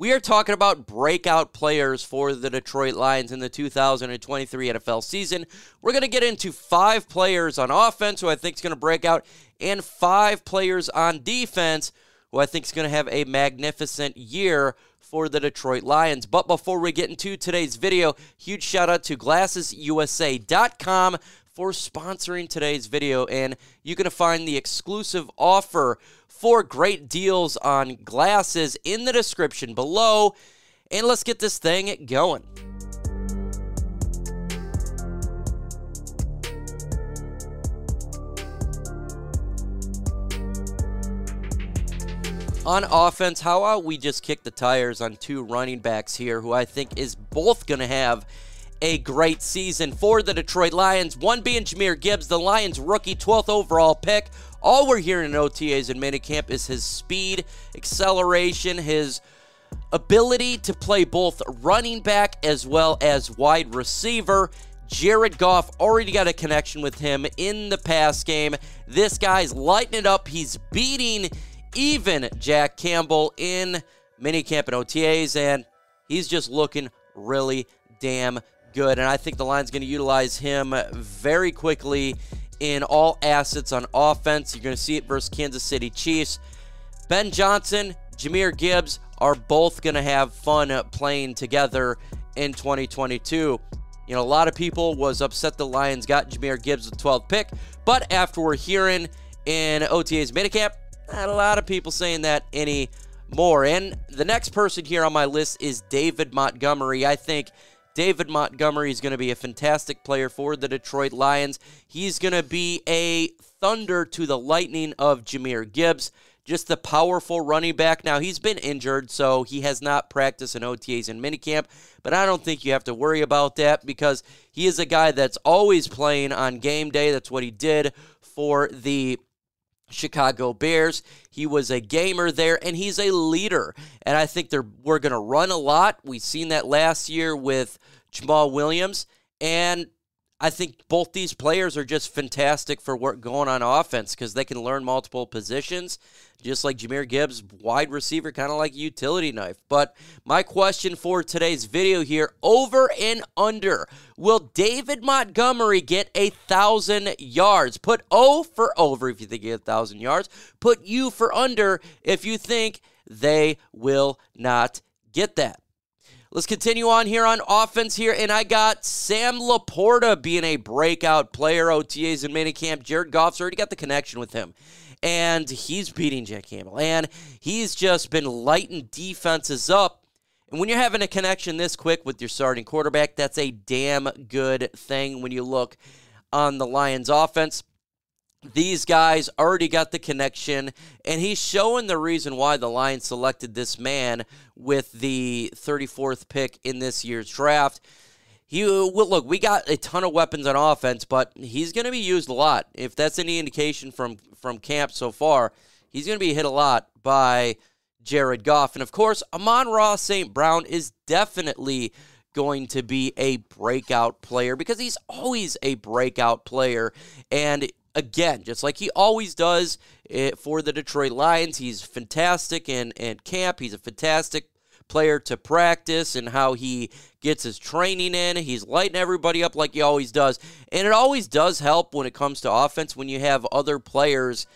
We are talking about breakout players for the Detroit Lions in the 2023 NFL season. We're going to get into five players on offense who I think is going to break out, and five players on defense who I think is going to have a magnificent year for the Detroit Lions. But before we get into today's video, huge shout out to GlassesUSA.com for sponsoring today's video. And you're going to find the exclusive offer for great deals on glasses in the description below. And let's get this thing going. On offense, how about we just kick the tires on two running backs here who I think is both going to have a great season for the Detroit Lions. One being Jahmyr Gibbs, the Lions rookie 12th overall pick. All we're hearing in OTAs and minicamp is his speed, acceleration, his ability to play both running back as well as wide receiver. Jared Goff already got a connection with him in the pass game. This guy's lighting it up. He's beating even Jack Campbell in minicamp and OTAs, and he's just looking really damn good. And I think the line's going to utilize him very quickly in all assets on offense. You're going to see it versus Kansas City Chiefs. Ben Johnson, Jahmyr Gibbs are both going to have fun playing together in 2022. You know, a lot of people was upset the Lions got Jahmyr Gibbs with 12th pick, but after we're hearing in OTA's minicamp, not a lot of people saying that anymore. And the next person here on my list is David Montgomery. I think David Montgomery is going to be a fantastic player for the Detroit Lions. He's going to be a thunder to the lightning of Jahmyr Gibbs. Just the powerful running back. Now, he's been injured, so he has not practiced in OTAs and minicamp, but I don't think you have to worry about that because he is a guy that's always playing on game day. That's what he did for the Chicago Bears. He was a gamer there, and he's a leader. And I think they're we're going to run a lot. We've seen that last year with Jamaal Williams, and I think both these players are just fantastic for work going on offense because they can learn multiple positions, just like Jahmyr Gibbs, wide receiver, kind of like a utility knife. But my question for today's video here: over and under, will David Montgomery get a thousand yards? Put O for over if you think he a thousand yards. Put U for under if you think they will not get that. Let's continue on here on offense here, and I got Sam LaPorta being a breakout player, OTAs and minicamp. Jared Goff's already got the connection with him, and he's beating Jack Campbell, and he's just been lighting defenses up. And when you're having a connection this quick with your starting quarterback, that's a damn good thing when you look on the Lions offense these guys already got the connection, and he's showing the reason why the Lions selected this man with the 34th pick in this year's draft. He well, look, we got a ton of weapons on offense, but he's going to be used a lot. If that's any indication from from camp so far, he's going to be hit a lot by Jared Goff, and of course, Amon-Ra St. Brown is definitely going to be a breakout player because he's always a breakout player. And again, just like he always does eh, for the Detroit Lions. He's fantastic in, in camp. He's a fantastic player to practice and how he gets his training in. He's lighting everybody up like he always does. And it always does help when it comes to offense when you have other players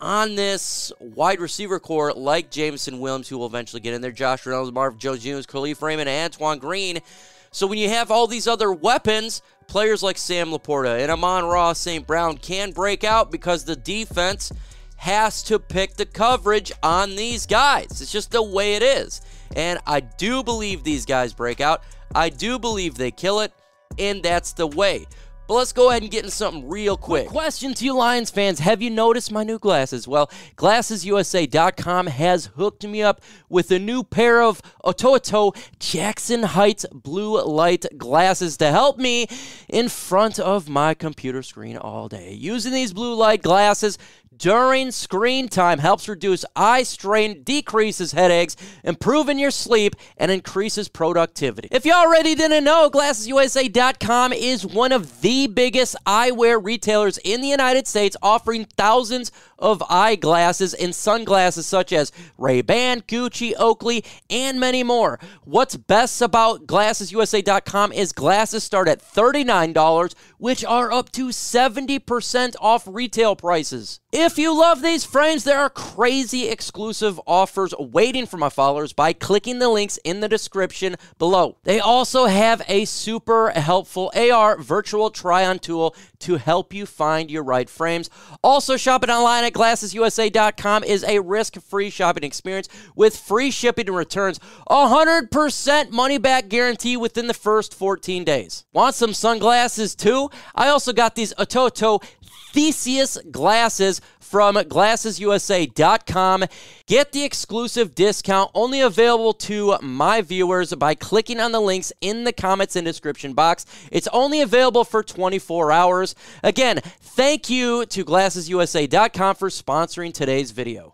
on this wide receiver corps like Jameson Williams, who will eventually get in there, Josh Reynolds, Marv Jones Jr., Kalif Raymond, and Antoine Green. So when you have all these other weapons, players like Sam LaPorta and Amon-Ra St. Brown can break out because the defense has to pick the coverage on these guys. It's just the way it is. And I do believe these guys break out. I do believe they kill it, and that's the way. But let's go ahead and get into something real quick. Question to you, Lions fans Have you noticed my new glasses? Well, GlassesUSA.com has hooked me up with a new pair of Ottoto Jackson Heights blue light glasses to help me in front of my computer screen all day. Using these blue light glasses during screen time helps reduce eye strain, decreases headaches, improving your sleep, and increases productivity. If you already didn't know, GlassesUSA.com is one of the biggest eyewear retailers in the United States, offering thousands of eyeglasses and sunglasses such as Ray-Ban, Gucci, Oakley, and many more. What's best about GlassesUSA.com is glasses start at $39, which are up to 70% off retail prices. If you love these frames, there are crazy exclusive offers waiting for my followers by clicking the links in the description below. They also have a super helpful AR virtual try on tool to help you find your right frames. Also, shopping online at GlassesUSA.com is a risk free shopping experience with free shipping and returns, 100% money back guarantee within the first 14 days. Want some sunglasses too? I also got these Ottoto Theseus glasses from glassesusa.com. Get the exclusive discount only available to my viewers by clicking on the links in the comments and description box. It's only available for 24 hours. Again, thank you to glassesusa.com for sponsoring today's video.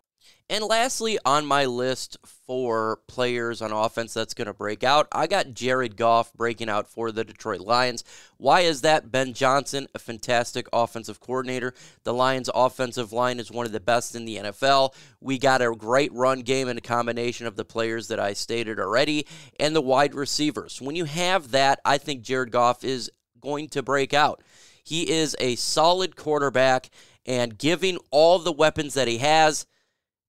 And lastly, on my list for players on offense that's going to break out, I got Jared Goff breaking out for the Detroit Lions. Why is that? Ben Johnson, a fantastic offensive coordinator. The Lions' offensive line is one of the best in the NFL. We got a great run game and a combination of the players that I stated already and the wide receivers. When you have that, I think Jared Goff is going to break out. He is a solid quarterback and giving all the weapons that he has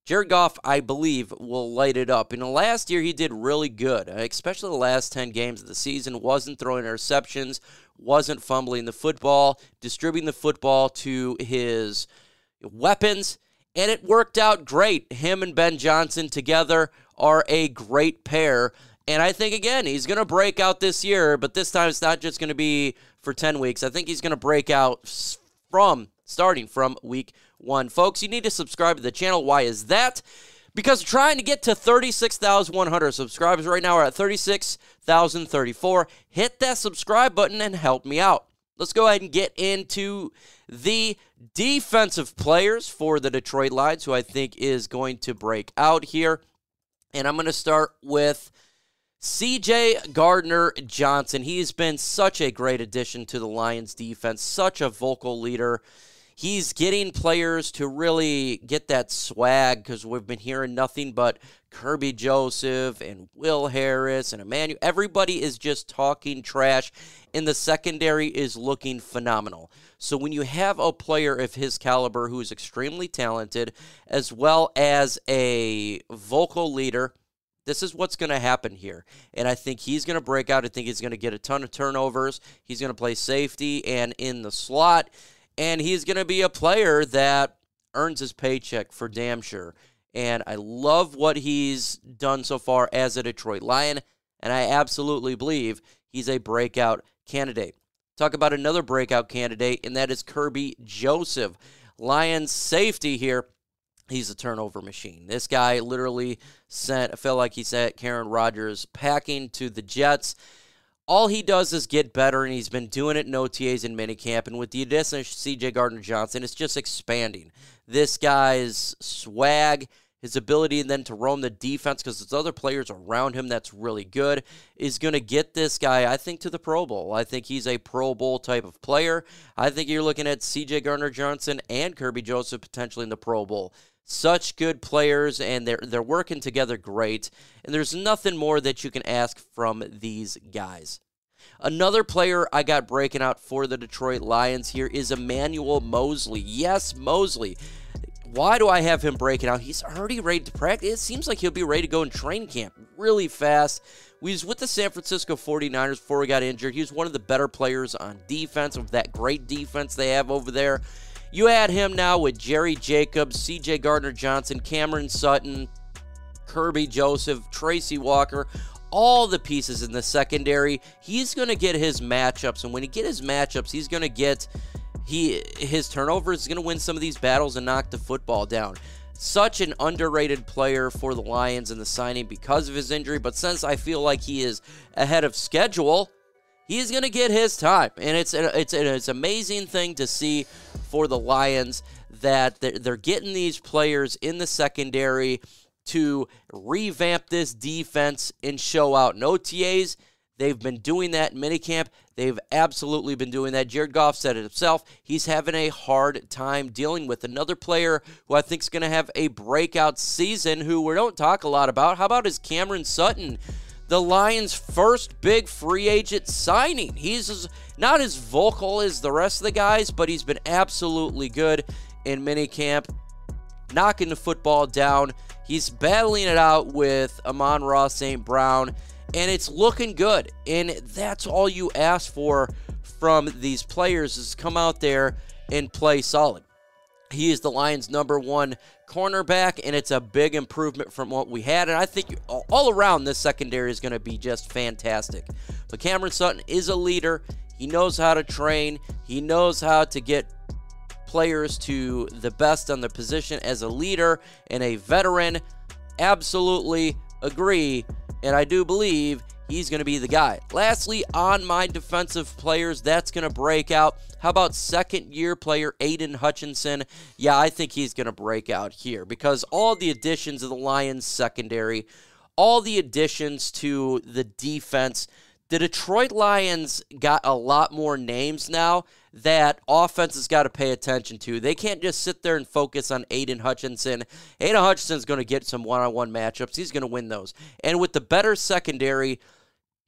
Jared Goff, I believe, will light it up. In the last year, he did really good, uh, especially the last 10 games of the season. Wasn't throwing interceptions, wasn't fumbling the football, distributing the football to his weapons, and it worked out great. Him and Ben Johnson together are a great pair. And I think, again, he's going to break out this year, but this time it's not just going to be for 10 weeks. I think he's going to break out from starting from week one. Folks, you need to subscribe to the channel. Why is that? Because trying to get to 36,100 subscribers right now, we're at 36,034. Hit that subscribe button and help me out. Let's go ahead and get into the defensive players for the Detroit Lions, who I think is going to break out here. And I'm going to start with CJ Gardner Johnson. He's been such a great addition to the Lions defense, such a vocal leader he's getting players to really get that swag because we've been hearing nothing but Kerby Joseph and Will Harris and Emmanuel. Everybody is just talking trash, and the secondary is looking phenomenal. So when you have a player of his caliber who is extremely talented, as well as a vocal leader, this is what's going to happen here. And I think he's going to break out. I think he's going to get a ton of turnovers. He's going to play safety and in the slot and he's going to be a player that earns his paycheck for damn sure. And I love what he's done so far as a Detroit Lion, and I absolutely believe he's a breakout candidate. Talk about another breakout candidate, and that is Kerby Joseph. Lions safety here. He's a turnover machine. This guy literally sent, I felt like he sent Aaron Rodgers packing to the Jets all he does is get better, and he's been doing it in OTAs and minicamp. And with the addition of CJ Gardner Johnson, it's just expanding. This guy's swag, his ability and then to roam the defense because there's other players around him that's really good, is going to get this guy, I think, to the Pro Bowl. I think he's a Pro Bowl type of player. I think you're looking at CJ Gardner Johnson and Kerby Joseph potentially in the Pro Bowl such good players and they're they're working together great and there's nothing more that you can ask from these guys. Another player I got breaking out for the Detroit Lions here is Emmanuel Moseley. Yes, Moseley. Why do I have him breaking out? He's already ready to practice. It seems like he'll be ready to go in training camp really fast. We was with the San Francisco 49ers before he got injured. He was one of the better players on defense of that great defense they have over there. You add him now with Jerry Jacobs, CJ Gardner Johnson, Cameron Sutton, Kerby Joseph, Tracy Walker, all the pieces in the secondary. He's going to get his matchups, and when he get his matchups, he's going to get he his turnovers is going to win some of these battles and knock the football down. Such an underrated player for the Lions in the signing because of his injury, but since I feel like he is ahead of schedule, he's going to get his time, and it's it's it's an amazing thing to see for the Lions that they're getting these players in the secondary to revamp this defense and show out. No TAs, they've been doing that in minicamp. They've absolutely been doing that. Jared Goff said it himself. He's having a hard time dealing with another player who I think is going to have a breakout season who we don't talk a lot about. How about his Cameron Sutton? The Lions' first big free agent signing. He's not as vocal as the rest of the guys, but he's been absolutely good in minicamp, knocking the football down. He's battling it out with Amon-Ra St. Brown, and it's looking good. And that's all you ask for from these players is come out there and play solid. He is the Lions' number one cornerback, and it's a big improvement from what we had. And I think all around this secondary is going to be just fantastic. But Cameron Sutton is a leader. He knows how to train. He knows how to get players to the best on the position as a leader and a veteran. Absolutely agree, and I do believe he's going to be the guy. Lastly, on my defensive players, that's going to break out. How about second year player Aidan Hutchinson? Yeah, I think he's going to break out here because all the additions of the Lions secondary, all the additions to the defense, the Detroit Lions got a lot more names now that offense has got to pay attention to. They can't just sit there and focus on Aidan Hutchinson. Aidan Hutchinson's going to get some one on one matchups, he's going to win those. And with the better secondary,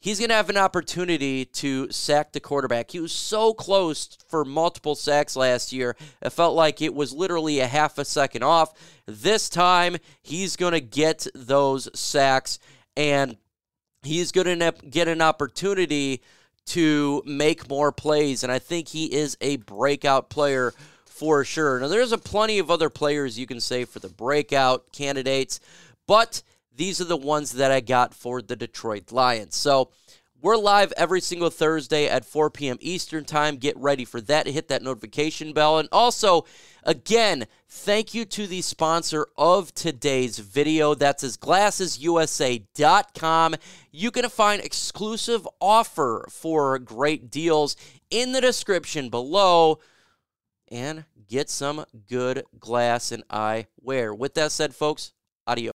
he's going to have an opportunity to sack the quarterback. He was so close for multiple sacks last year. It felt like it was literally a half a second off. This time, he's going to get those sacks, and he's going to get an opportunity to make more plays, and I think he is a breakout player for sure. Now, there's a plenty of other players you can say for the breakout candidates, but these are the ones that I got for the Detroit Lions. So we're live every single Thursday at 4 p.m. Eastern Time. Get ready for that. Hit that notification bell. And also, again, thank you to the sponsor of today's video. That's as glassesusa.com. You're going to find exclusive offer for great deals in the description below and get some good glass and eyewear. With that said, folks, adios.